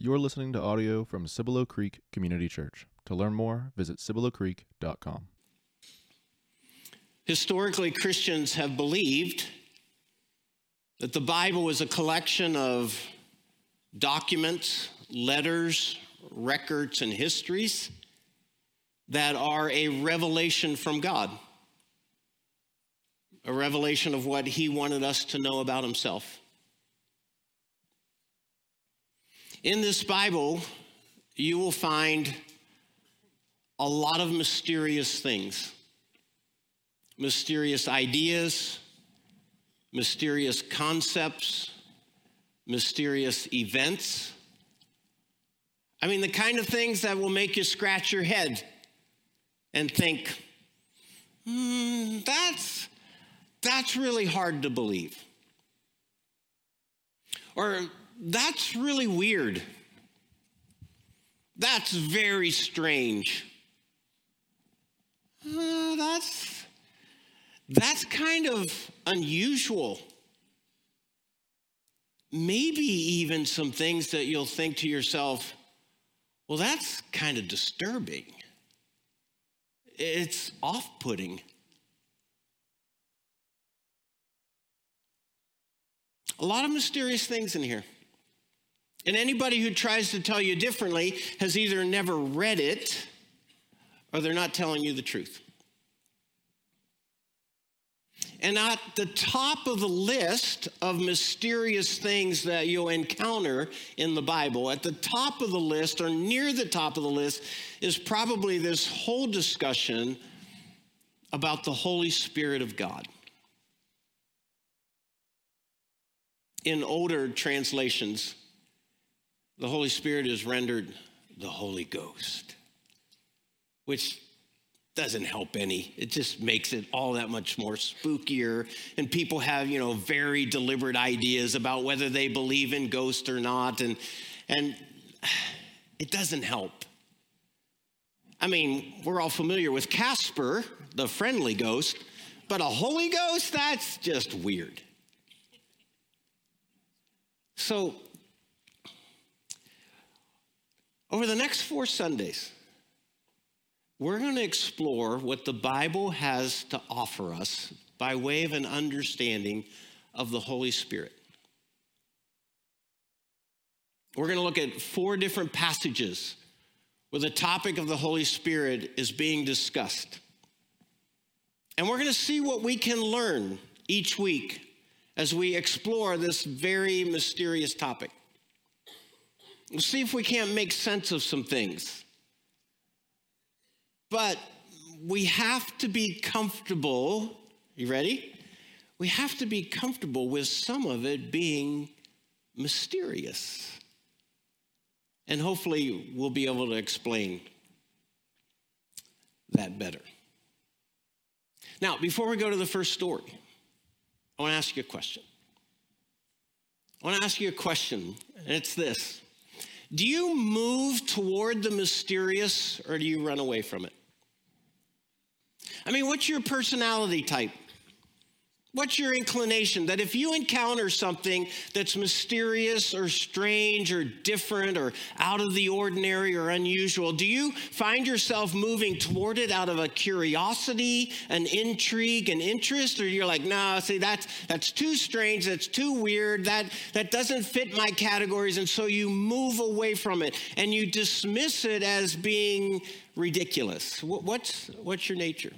You're listening to audio from Cibolo Creek Community Church. To learn more, visit ciboloCreek.com. Historically, Christians have believed that the Bible is a collection of documents, letters, records, and histories that are a revelation from God, a revelation of what He wanted us to know about Himself. In this Bible, you will find a lot of mysterious things mysterious ideas, mysterious concepts, mysterious events. I mean, the kind of things that will make you scratch your head and think, hmm, that's, that's really hard to believe. Or that's really weird. That's very strange. Uh, that's that's kind of unusual. Maybe even some things that you'll think to yourself, well, that's kind of disturbing. It's off putting. A lot of mysterious things in here. And anybody who tries to tell you differently has either never read it or they're not telling you the truth. And at the top of the list of mysterious things that you'll encounter in the Bible, at the top of the list or near the top of the list, is probably this whole discussion about the Holy Spirit of God. In older translations, the Holy Spirit is rendered the Holy Ghost, which doesn't help any. It just makes it all that much more spookier. And people have, you know, very deliberate ideas about whether they believe in ghosts or not. And, and it doesn't help. I mean, we're all familiar with Casper, the friendly ghost, but a Holy Ghost, that's just weird. So, over the next four Sundays, we're going to explore what the Bible has to offer us by way of an understanding of the Holy Spirit. We're going to look at four different passages where the topic of the Holy Spirit is being discussed. And we're going to see what we can learn each week as we explore this very mysterious topic. See if we can't make sense of some things. But we have to be comfortable. You ready? We have to be comfortable with some of it being mysterious. And hopefully, we'll be able to explain that better. Now, before we go to the first story, I want to ask you a question. I want to ask you a question, and it's this Do you move toward the mysterious or do you run away from it? I mean, what's your personality type? What's your inclination that if you encounter something that's mysterious or strange or different or out of the ordinary or unusual, do you find yourself moving toward it out of a curiosity, an intrigue, an interest, or you're like, no, see, that's that's too strange, that's too weird, that that doesn't fit my categories, and so you move away from it and you dismiss it as being ridiculous. What's what's your nature?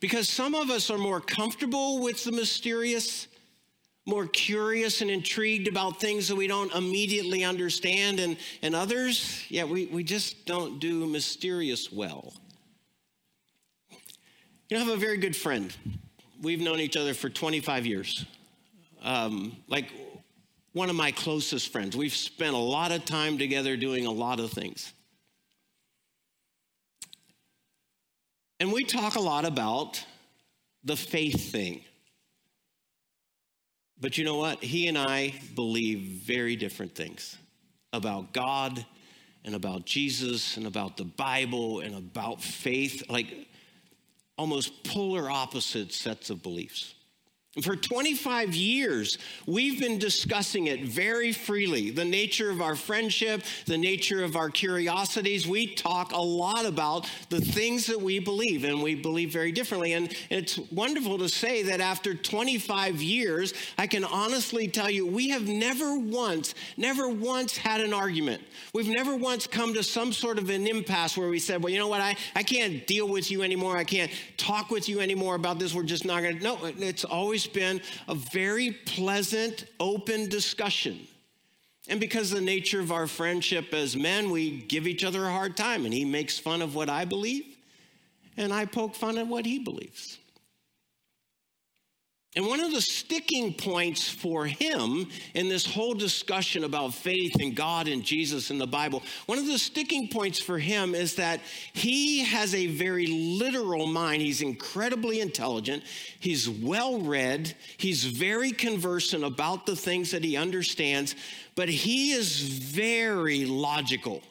Because some of us are more comfortable with the mysterious, more curious and intrigued about things that we don't immediately understand, and, and others, yeah, we, we just don't do mysterious well. You know, I have a very good friend. We've known each other for 25 years. Um, like one of my closest friends. We've spent a lot of time together doing a lot of things. And we talk a lot about the faith thing. But you know what? He and I believe very different things about God and about Jesus and about the Bible and about faith, like almost polar opposite sets of beliefs. For 25 years, we've been discussing it very freely the nature of our friendship, the nature of our curiosities. We talk a lot about the things that we believe, and we believe very differently. And it's wonderful to say that after 25 years, I can honestly tell you, we have never once, never once had an argument. We've never once come to some sort of an impasse where we said, well, you know what, I, I can't deal with you anymore. I can't talk with you anymore about this. We're just not going to. No, it's always always been a very pleasant, open discussion. And because the nature of our friendship as men, we give each other a hard time, and he makes fun of what I believe, and I poke fun at what he believes. And one of the sticking points for him in this whole discussion about faith and God and Jesus and the Bible, one of the sticking points for him is that he has a very literal mind. He's incredibly intelligent, he's well read, he's very conversant about the things that he understands, but he is very logical.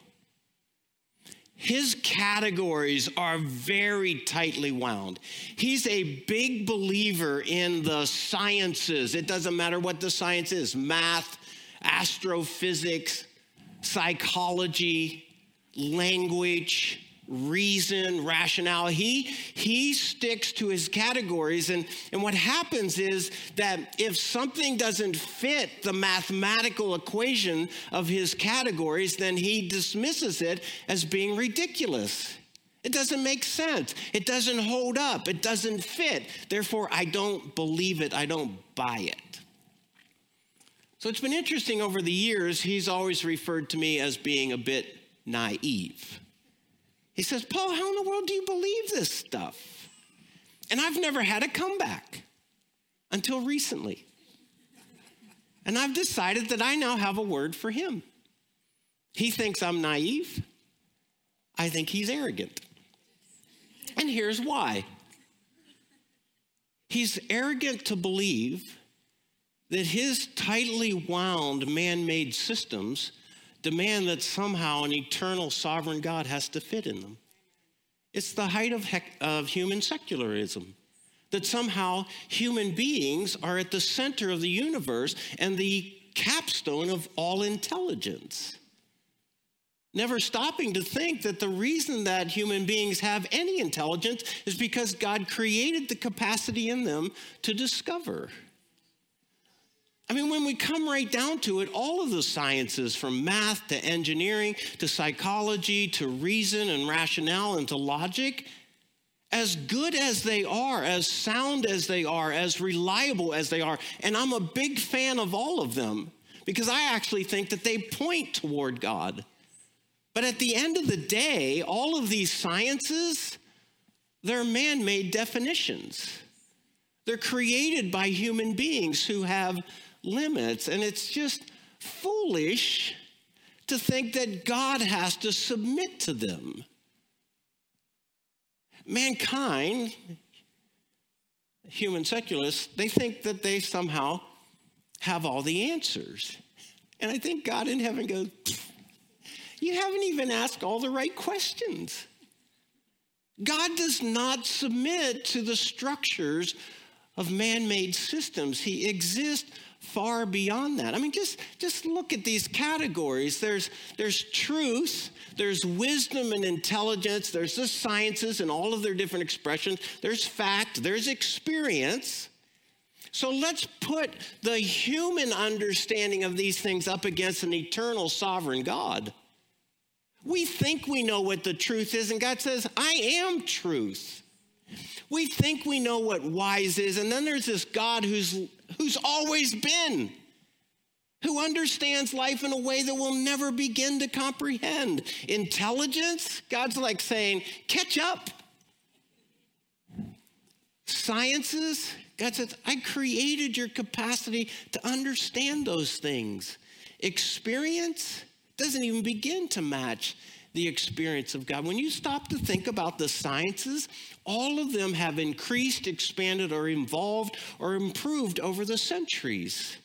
His categories are very tightly wound. He's a big believer in the sciences. It doesn't matter what the science is math, astrophysics, psychology, language, reason, rationale. He, he sticks to his categories. And, and what happens is that if something doesn't fit the mathematical equation of his categories, then he dismisses it as being ridiculous. It doesn't make sense. It doesn't hold up. It doesn't fit. Therefore, I don't believe it. I don't buy it. So it's been interesting over the years. He's always referred to me as being a bit naive. He says, Paul, how in the world do you believe this stuff? And I've never had a comeback until recently. And I've decided that I now have a word for him. He thinks I'm naive. I think he's arrogant. And here's why he's arrogant to believe that his tightly wound man made systems demand that somehow an eternal sovereign God has to fit in them. It's the height of, hec- of human secularism that somehow human beings are at the center of the universe and the capstone of all intelligence. Never stopping to think that the reason that human beings have any intelligence is because God created the capacity in them to discover. I mean, when we come right down to it, all of the sciences from math to engineering to psychology to reason and rationale and to logic, as good as they are, as sound as they are, as reliable as they are, and I'm a big fan of all of them because I actually think that they point toward God. But at the end of the day, all of these sciences, they're man made definitions. They're created by human beings who have limits. And it's just foolish to think that God has to submit to them. Mankind, human secularists, they think that they somehow have all the answers. And I think God in heaven goes, You haven't even asked all the right questions. God does not submit to the structures of man made systems, He exists far beyond that. I mean, just, just look at these categories. There's, there's truth, there's wisdom and intelligence, there's the sciences and all of their different expressions, there's fact, there's experience. So let's put the human understanding of these things up against an eternal sovereign God. We think we know what the truth is, and God says, I am truth. We think we know what wise is, and then there's this God who's who's always been, who understands life in a way that we'll never begin to comprehend. Intelligence, God's like saying, catch up. Sciences, God says, I created your capacity to understand those things. Experience doesn't even begin to match the experience of God. When you stop to think about the sciences, all of them have increased, expanded, or evolved or improved over the centuries.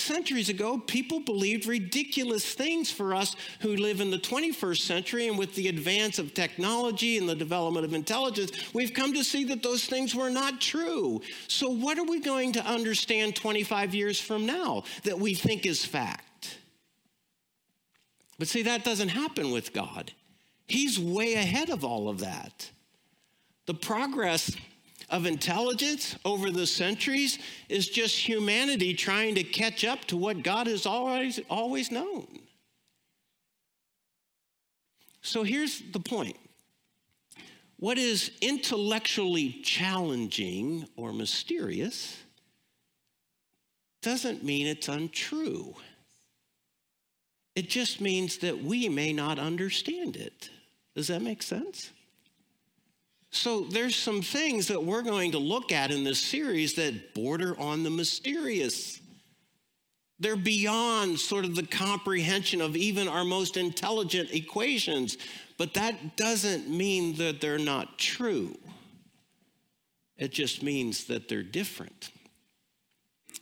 Centuries ago, people believed ridiculous things for us who live in the 21st century. And with the advance of technology and the development of intelligence, we've come to see that those things were not true. So, what are we going to understand 25 years from now that we think is fact? But see, that doesn't happen with God. He's way ahead of all of that. The progress of intelligence over the centuries is just humanity trying to catch up to what God has always, always known. So here's the point what is intellectually challenging or mysterious doesn't mean it's untrue. It just means that we may not understand it. Does that make sense? So there's some things that we're going to look at in this series that border on the mysterious. They're beyond sort of the comprehension of even our most intelligent equations, but that doesn't mean that they're not true. It just means that they're different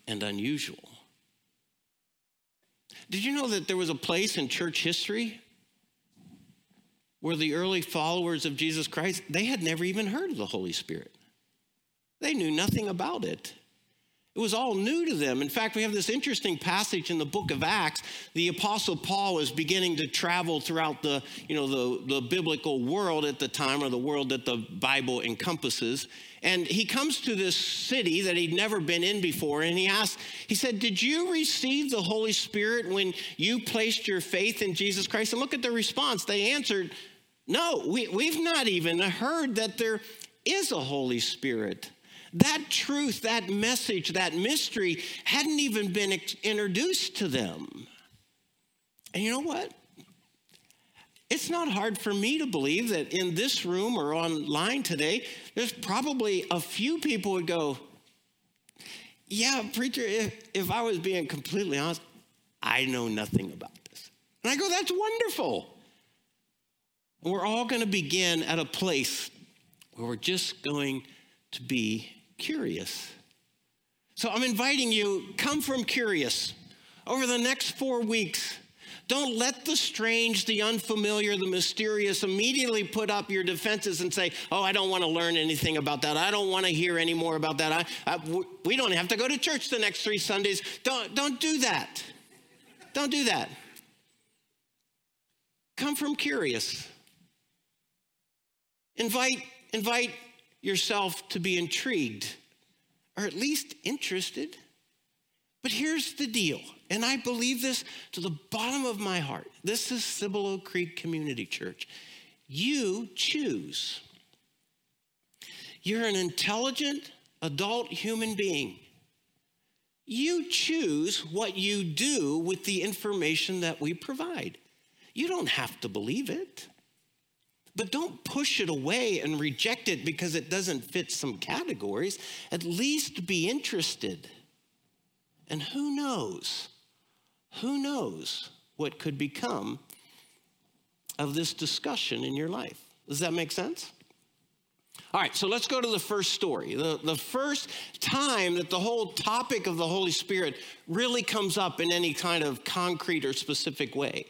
and unusual. Did you know that there was a place in church history where the early followers of Jesus Christ, they had never even heard of the Holy Spirit. They knew nothing about it. It was all new to them. In fact, we have this interesting passage in the book of Acts. The apostle Paul is beginning to travel throughout the, you know, the, the biblical world at the time, or the world that the Bible encompasses. And he comes to this city that he'd never been in before, and he asked, he said, Did you receive the Holy Spirit when you placed your faith in Jesus Christ? And look at the response. They answered, no, we, we've not even heard that there is a Holy Spirit. That truth, that message, that mystery hadn't even been introduced to them. And you know what? It's not hard for me to believe that in this room or online today, there's probably a few people would go, Yeah, preacher, if, if I was being completely honest, I know nothing about this. And I go, That's wonderful. We're all going to begin at a place where we're just going to be curious. So I'm inviting you, come from curious. Over the next four weeks, don't let the strange, the unfamiliar, the mysterious immediately put up your defenses and say, Oh, I don't want to learn anything about that. I don't want to hear any more about that. I, I, we don't have to go to church the next three Sundays. Don't, don't do that. Don't do that. Come from curious. Invite, invite yourself to be intrigued or at least interested. But here's the deal, and I believe this to the bottom of my heart. This is Cibolo Creek Community Church. You choose. You're an intelligent adult human being. You choose what you do with the information that we provide. You don't have to believe it. But don't push it away and reject it because it doesn't fit some categories. At least be interested. And who knows? Who knows what could become of this discussion in your life? Does that make sense? All right, so let's go to the first story. The, the first time that the whole topic of the Holy Spirit really comes up in any kind of concrete or specific way.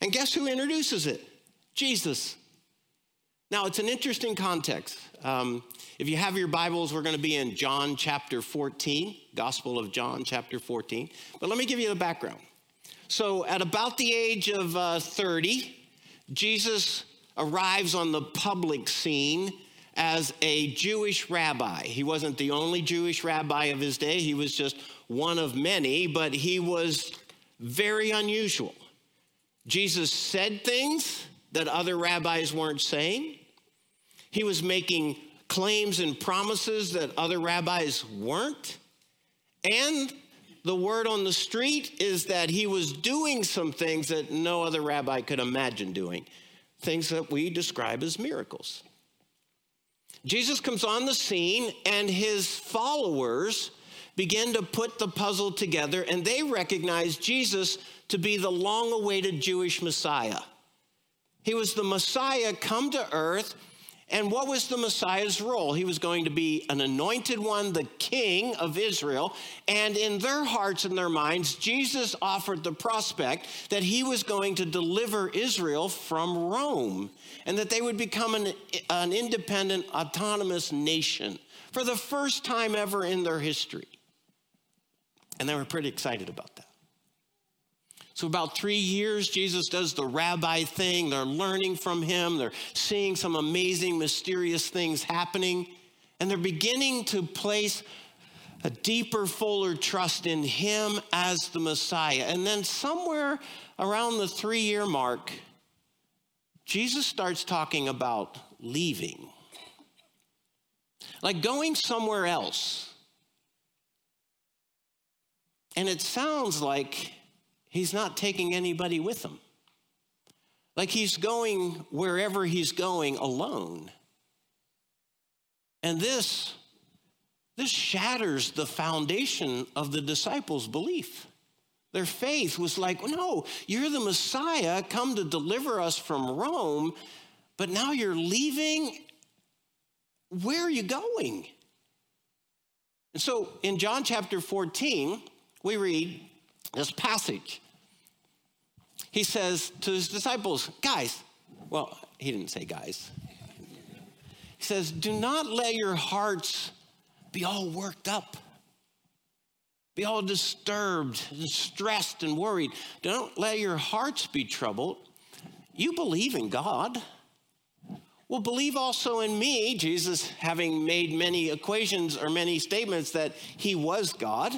And guess who introduces it? Jesus. Now, it's an interesting context. Um, if you have your Bibles, we're going to be in John chapter 14, Gospel of John chapter 14. But let me give you the background. So, at about the age of uh, 30, Jesus arrives on the public scene as a Jewish rabbi. He wasn't the only Jewish rabbi of his day, he was just one of many, but he was very unusual. Jesus said things that other rabbis weren't saying. He was making claims and promises that other rabbis weren't. And the word on the street is that he was doing some things that no other rabbi could imagine doing, things that we describe as miracles. Jesus comes on the scene, and his followers begin to put the puzzle together, and they recognize Jesus to be the long awaited Jewish Messiah. He was the Messiah come to earth And what was the Messiah's role? He was going to be an anointed one, the king of Israel. And in their hearts and their minds, Jesus offered the prospect that he was going to deliver Israel from Rome and that they would become an, an independent, autonomous nation for the first time ever in their history. And they were pretty excited about that. So, about three years, Jesus does the rabbi thing. They're learning from him, they're seeing some amazing, mysterious things happening, and they're beginning to place a deeper, fuller trust in him as the Messiah. And then, somewhere around the three year mark, Jesus starts talking about leaving, like going somewhere else. And it sounds like he's not taking anybody with him. Like he's going wherever he's going alone. And this, this shatters the foundation of the disciples' belief. Their faith was like, no, you're the Messiah, come to deliver us from Rome, but now you're leaving. Where are you going? And so in John chapter 14, we read this passage. He says to his disciples, guys, well, he didn't say guys. He says, do not let your hearts be all worked up, be all disturbed, and stressed, and worried. Don't let your hearts be troubled. You believe in God. Well, believe also in me, Jesus having made many equations or many statements that he was God.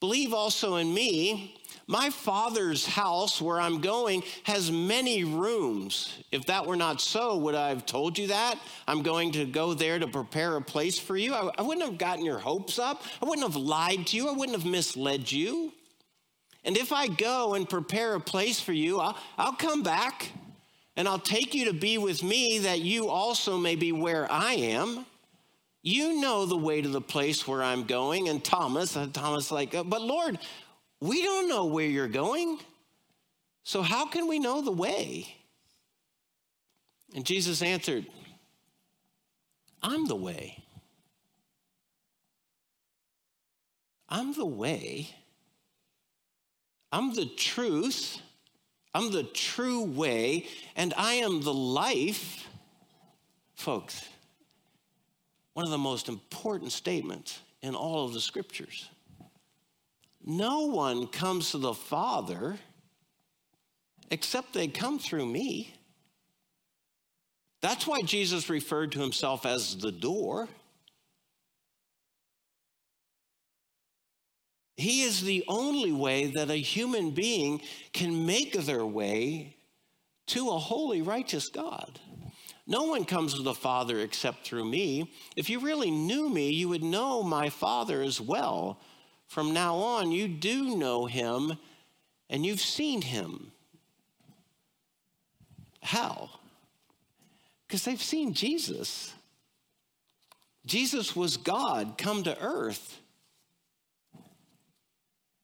Believe also in me. My father's house, where I'm going, has many rooms. If that were not so, would I have told you that? I'm going to go there to prepare a place for you. I, I wouldn't have gotten your hopes up. I wouldn't have lied to you. I wouldn't have misled you. And if I go and prepare a place for you, I'll, I'll come back and I'll take you to be with me that you also may be where I am. You know the way to the place where I'm going. And Thomas, Thomas, like, uh, but Lord, we don't know where you're going. So how can we know the way? And Jesus answered, I'm the way. I'm the way. I'm the truth. I'm the true way. And I am the life. Folks, one of the most important statements in all of the scriptures. No one comes to the Father except they come through me. That's why Jesus referred to himself as the door. He is the only way that a human being can make their way to a holy, righteous God. No one comes to the Father except through me. If you really knew me, you would know my Father as well. From now on, you do know him and you've seen him. How? Because they've seen Jesus. Jesus was God come to earth.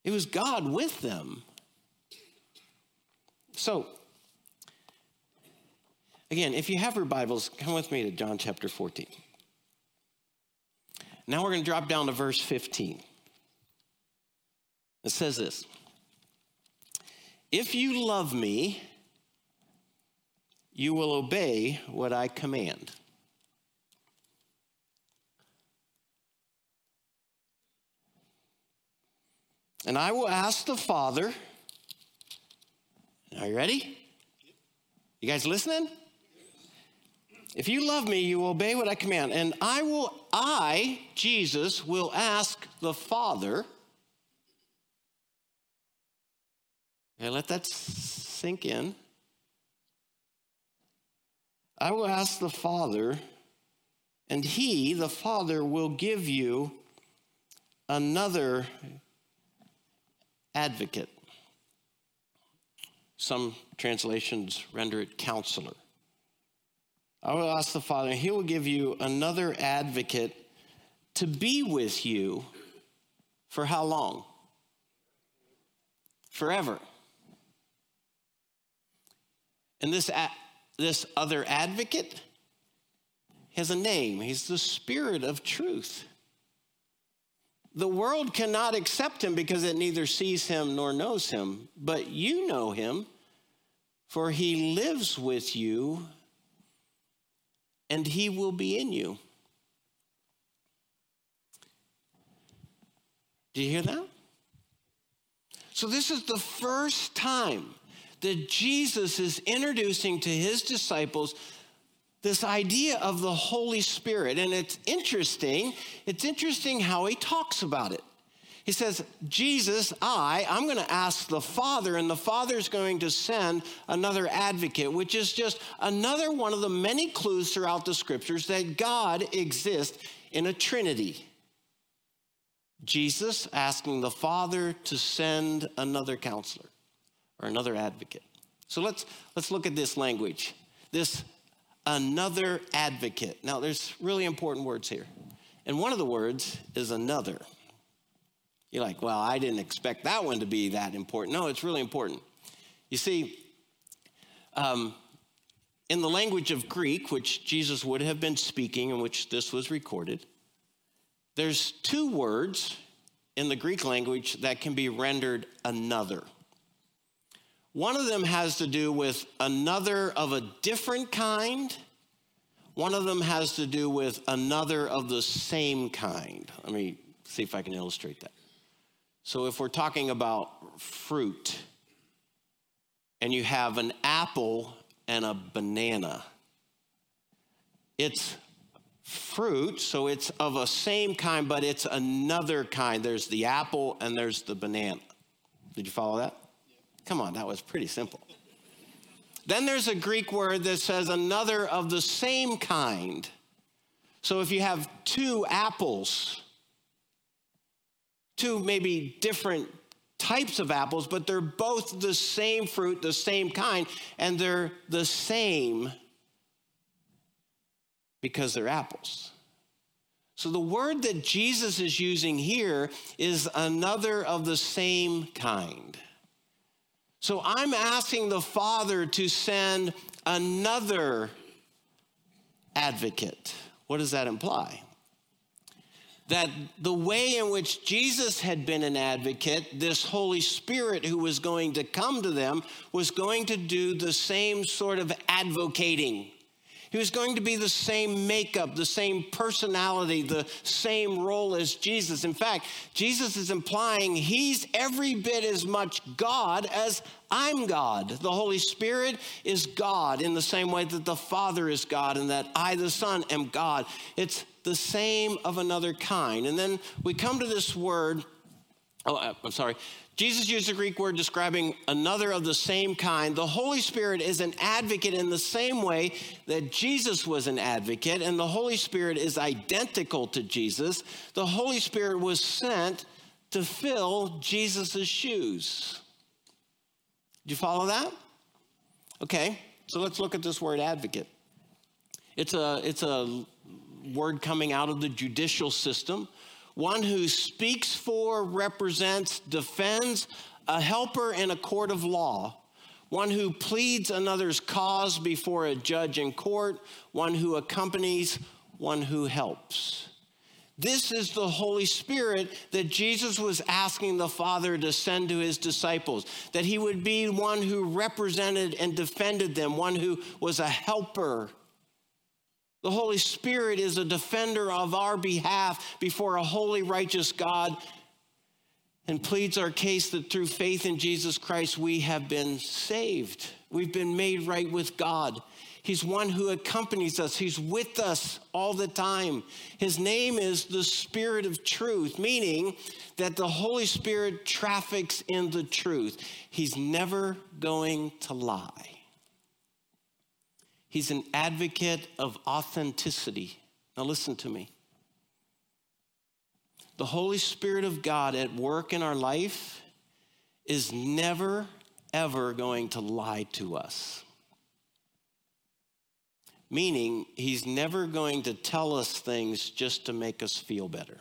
It was God with them. So, Again, if you have your Bibles, come with me to John chapter 14. Now we're going to drop down to verse 15. It says this If you love me, you will obey what I command. And I will ask the Father. Are you ready? You guys listening? If you love me, you will obey what I command. And I will, I, Jesus, will ask the Father. Okay, let that sink in. I will ask the Father, and He, the Father, will give you another advocate. Some translations render it counselor I will ask the Father, and He will give you another advocate to be with you for how long? Forever. And this, this other advocate has a name. He's the Spirit of truth. The world cannot accept him because it neither sees him nor knows him, but you know him, for he lives with you and he will be in you. Do you hear that? So, this is the first time that Jesus is introducing to his disciples this idea of the Holy Spirit. And it's interesting. It's interesting how he talks about it. He says, Jesus, I, I'm going to ask the Father, and the Father is going to send another advocate, which is just another one of the many clues throughout the scriptures that God exists in a trinity. Jesus asking the Father to send another counselor or another advocate. So let's, let's look at this language. This another advocate. Now, there's really important words here. And one of the words is another. You're like, well, I didn't expect that one to be that important. No, it's really important. You see, um, in the language of Greek, which Jesus would have been speaking, in which this was recorded, there's two words in the Greek language that can be rendered another. One of them has to do with another of a different kind. One of them has to do with another of the same kind. Let me see if I can illustrate that. So, if we're talking about fruit, and you have an apple and a banana, it's fruit, so it's of a same kind, but it's another kind. There's the apple and there's the banana. Did you follow that? Come on, that was pretty simple. Then there's a Greek word that says another of the same kind. So if you have two apples, two maybe different types of apples, but they're both the same fruit, the same kind, and they're the same because they're apples. So the word that Jesus is using here is another of the same kind. So I'm asking the Father to send another advocate. What does that imply? That the way in which Jesus had been an advocate, this Holy Spirit who was going to come to them was going to do the same sort of advocating. He was going to be the same makeup, the same personality, the same role as Jesus. In fact, Jesus is implying he's every bit as much God as I'm God. The Holy Spirit is God in the same way that the Father is God and that I, the Son, am God. It's the same of another kind. And then we come to this word. Oh, uh, I'm sorry. Jesus used a Greek word describing another of the same kind. The Holy Spirit is an advocate in the same way that Jesus was an advocate, and the Holy Spirit is identical to Jesus. The Holy Spirit was sent to fill Jesus' shoes. Do you follow that? Okay, so let's look at this word advocate. It's a, it's a word coming out of the judicial system one who speaks for, represents, defends, a helper in a court of law, one who pleads another's cause before a judge in court, one who accompanies, one who helps. This is the Holy Spirit that Jesus was asking the Father to send to his disciples, that he would be one who represented and defended them, one who was a helper the Holy Spirit is a defender of our behalf before a holy, righteous God and pleads our case that through faith in Jesus Christ we have been saved. We've been made right with God. He's one who accompanies us. He's with us all the time. His name is the Spirit of truth, meaning that the Holy Spirit traffics in the truth. He's never going to lie. He's an advocate of authenticity. Now, listen to me. The Holy Spirit of God at work in our life is never, ever going to lie to us. Meaning, he's never going to tell us things just to make us feel better.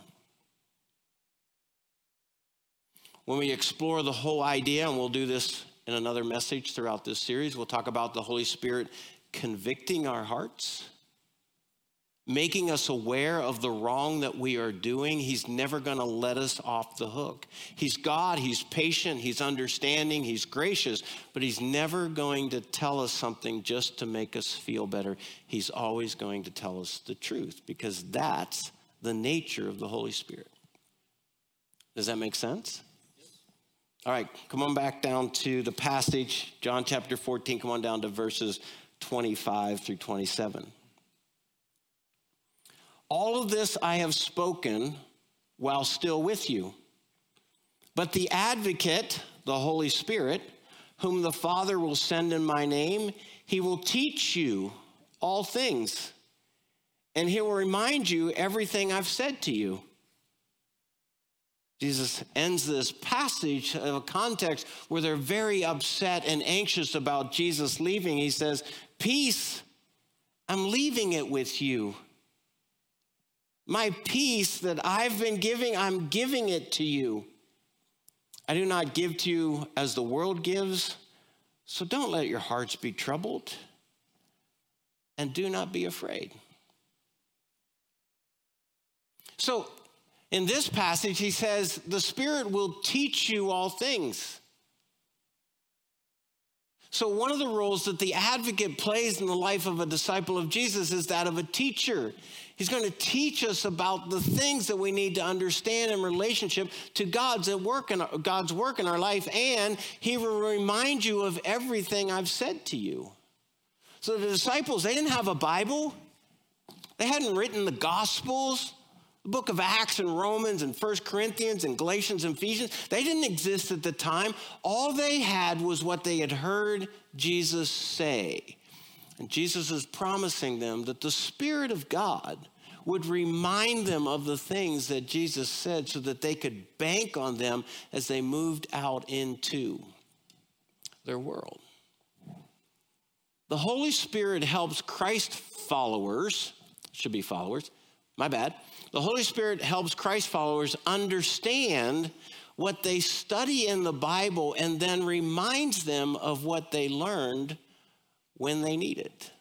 When we explore the whole idea, and we'll do this in another message throughout this series, we'll talk about the Holy Spirit convicting our hearts. making us aware of the wrong that we are doing, He's never going to let us off the hook. He's God, He's patient, He's understanding, He's gracious, but He's never going to tell us something just to make us feel better. He's always going to tell us the truth because that's the nature of the Holy Spirit. Does that make sense? All right, come on back down to the passage, John chapter 14. Come on down to verses 25 through 27. All of this I have spoken while still with you. But the advocate, the Holy Spirit, whom the Father will send in my name, he will teach you all things, and he will remind you everything I've said to you. Jesus ends this passage of a context where they're very upset and anxious about Jesus leaving. He says, Peace, I'm leaving it with you. My peace that I've been giving, I'm giving it to you. I do not give to you as the world gives, so don't let your hearts be troubled and do not be afraid. So, in this passage, he says, The Spirit will teach you all things. So, one of the roles that the advocate plays in the life of a disciple of Jesus is that of a teacher. He's going to teach us about the things that we need to understand in relationship to God's work in our, God's work in our life, and He will remind you of everything I've said to you. So the disciples, they didn't have a Bible. They hadn't written the Gospels, the book of Acts and Romans and First Corinthians and Galatians and Ephesians. They didn't exist at the time. All they had was what they had heard Jesus say. And Jesus is promising them that the Spirit of God would remind them of the things that Jesus said so that they could bank on them as they moved out into their world. The Holy Spirit helps Christ followers, should be followers, my bad. The Holy Spirit helps Christ followers understand what they study in the Bible and then reminds them of what they learned when they need it.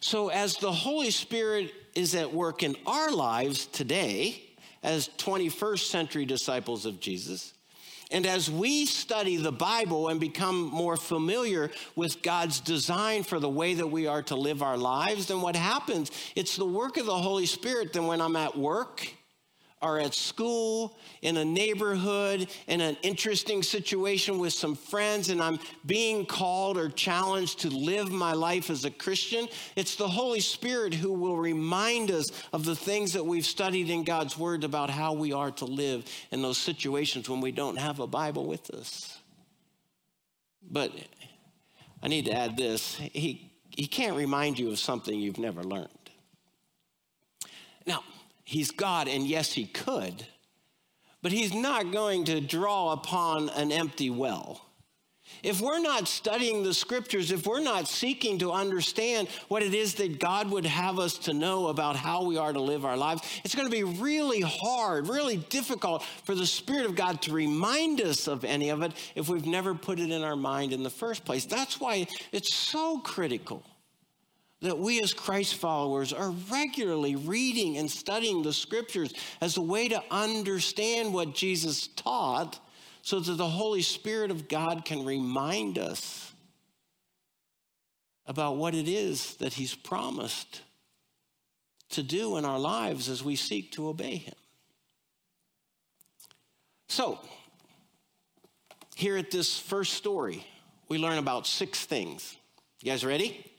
So, as the Holy Spirit is at work in our lives today, as 21st century disciples of Jesus, and as we study the Bible and become more familiar with God's design for the way that we are to live our lives, then what happens? It's the work of the Holy Spirit. Then, when I'm at work, are at school, in a neighborhood, in an interesting situation with some friends, and I'm being called or challenged to live my life as a Christian, it's the Holy Spirit who will remind us of the things that we've studied in God's Word about how we are to live in those situations when we don't have a Bible with us. But I need to add this He, he can't remind you of something you've never learned. Now, He's God, and yes, he could, but he's not going to draw upon an empty well. If we're not studying the scriptures, if we're not seeking to understand what it is that God would have us to know about how we are to live our lives, it's going to be really hard, really difficult for the Spirit of God to remind us of any of it if we've never put it in our mind in the first place. That's why it's so critical that we as Christ followers are regularly reading and studying the scriptures as a way to understand what Jesus taught so that the Holy Spirit of God can remind us about what it is that He's promised to do in our lives as we seek to obey Him. So, here at this first story, we learn about six things. You guys ready?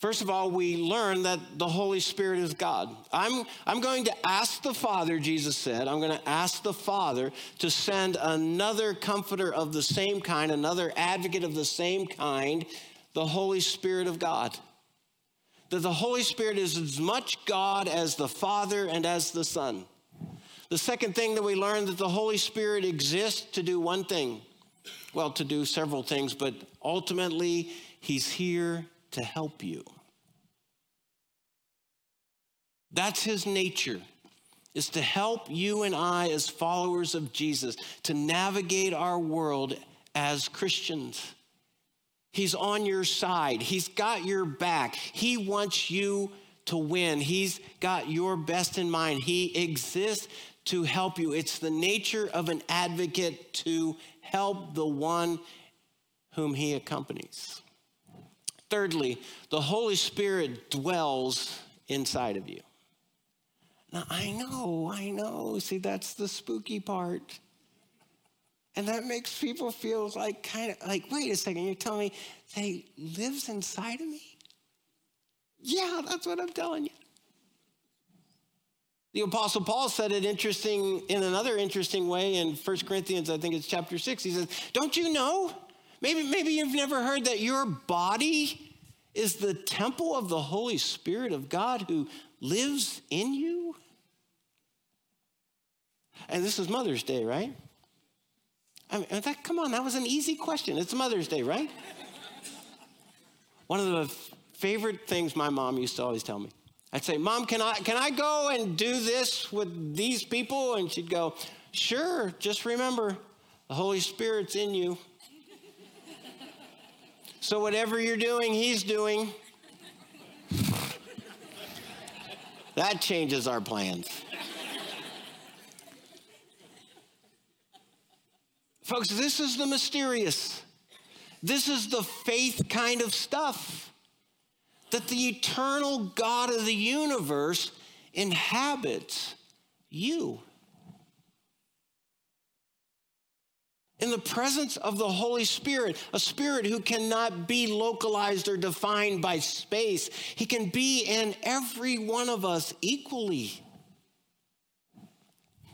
First of all, we learn that the Holy Spirit is God. I'm, I'm going to ask the Father, Jesus said, I'm going to ask the Father to send another comforter of the same kind, another advocate of the same kind, the Holy Spirit of God. That the Holy Spirit is as much God as the Father and as the Son. The second thing that we learn that the Holy Spirit exists to do one thing. Well, to do several things, but ultimately, He's here to help you. That's his nature is to help you and I as followers of Jesus to navigate our world as Christians. He's on your side. He's got your back. He wants you to win. He's got your best in mind. He exists to help you. It's the nature of an advocate to help the one whom he accompanies. Thirdly, the Holy Spirit dwells inside of you. Now, I know, I know. See, that's the spooky part. And that makes people feel like kind of like, wait a second, you're telling me they lives inside of me? Yeah, that's what I'm telling you. The apostle Paul said it interesting in another interesting way in 1 Corinthians, I think it's chapter 6. He says, "Don't you know? Maybe maybe you've never heard that your body is the temple of the Holy Spirit of God who lives in you?" And this is Mother's Day, right? I mean, that, come on, that was an easy question. It's Mother's Day, right? One of the favorite things my mom used to always tell me. I'd say, Mom, can I, can I go and do this with these people? And she'd go, Sure, just remember, the Holy Spirit's in you. So whatever you're doing, He's doing. that changes our plans. Folks, this is the mysterious. This is the faith kind of stuff. That the eternal God of the universe inhabits you. In the presence of the Holy Spirit, a spirit who cannot be localized or defined by space. He can be in every one of us equally.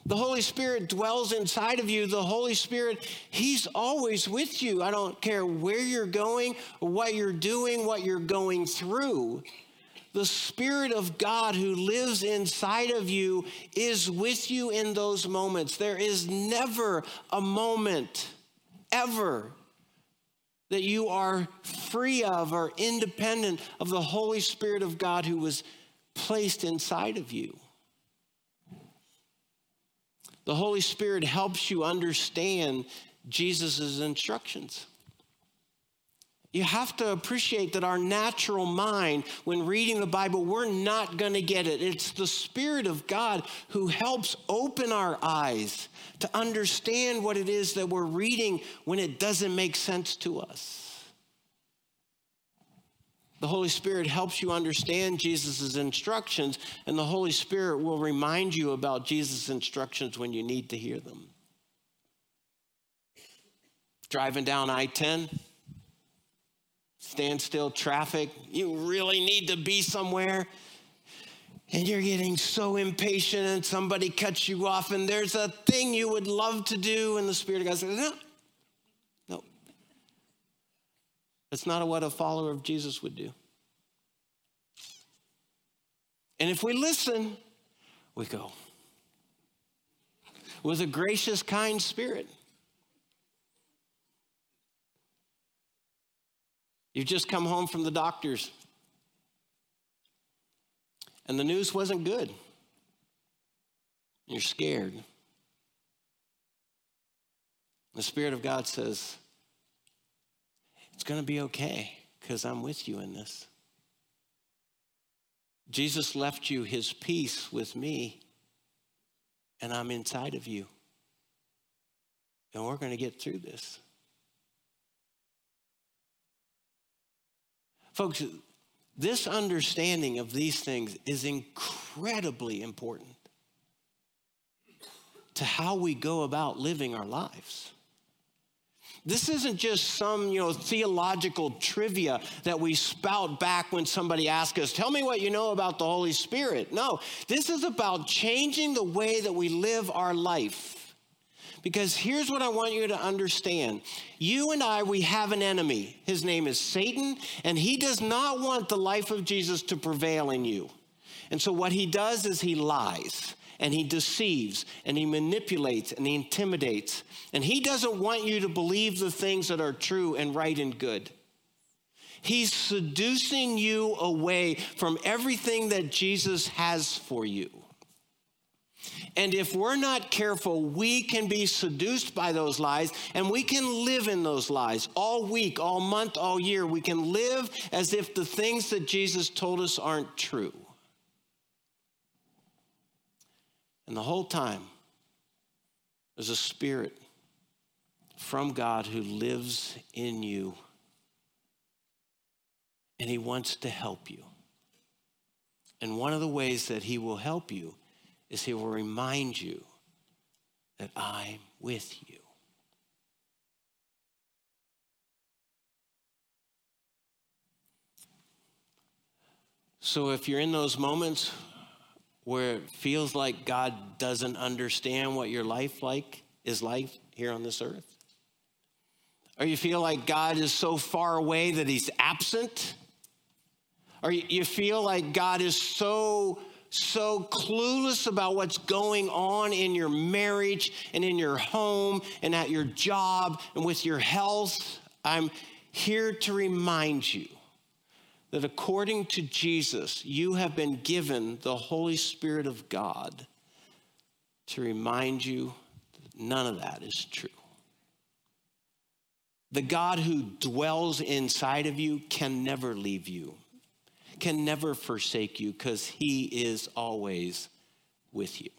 The Holy Spirit dwells inside of you. The Holy Spirit, He's always with you. I don't care where you're going, what you're doing, what you're going through. The Spirit of God who lives inside of you is with you in those moments. There is never a moment, ever, that you are free of or independent of the Holy Spirit of God who was placed inside of you. The Holy Spirit helps you understand Jesus' instructions. You have to appreciate that our natural mind, when reading the Bible, we're not going to get it. It's the Spirit of God who helps open our eyes to understand what it is that we're reading when it doesn't make sense to us. The Holy Spirit helps you understand Jesus' instructions, and the Holy Spirit will remind you about Jesus' instructions when you need to hear them. Driving down I 10, standstill traffic, you really need to be somewhere, and you're getting so impatient, and somebody cuts you off, and there's a thing you would love to do, and the Spirit of God says, No, no. That's not what a follower of Jesus would do. And if we listen, we go with a gracious, kind spirit. You've just come home from the doctors, and the news wasn't good. You're scared. The Spirit of God says, it's going to be okay because I'm with you in this. Jesus left you his peace with me, and I'm inside of you. And we're going to get through this. Folks, this understanding of these things is incredibly important to how we go about living our lives. This isn't just some, you know, theological trivia that we spout back when somebody asks us, tell me what you know about the Holy Spirit. No, this is about changing the way that we live our life. Because here's what I want you to understand. You and I, we have an enemy. His name is Satan, and he does not want the life of Jesus to prevail in you. And so what he does is he lies and he deceives and he manipulates and he intimidates. And he doesn't want you to believe the things that are true and right and good. He's seducing you away from everything that Jesus has for you. And if we're not careful, we can be seduced by those lies and we can live in those lies all week, all month, all year. We can live as if the things that Jesus told us aren't true. And the whole time, there's a spirit from God who lives in you, and he wants to help you. And one of the ways that he will help you is he will remind you that I'm with you. So if you're in those moments where it feels like God doesn't understand what your life like is life here on this earth, or you feel like God is so far away that he's absent, or you feel like God is so so clueless about what's going on in your marriage and in your home and at your job and with your health, I'm here to remind you that according to Jesus, you have been given the Holy Spirit of God to remind you that none of that is true. The God who dwells inside of you can never leave you can never forsake you because he is always with you.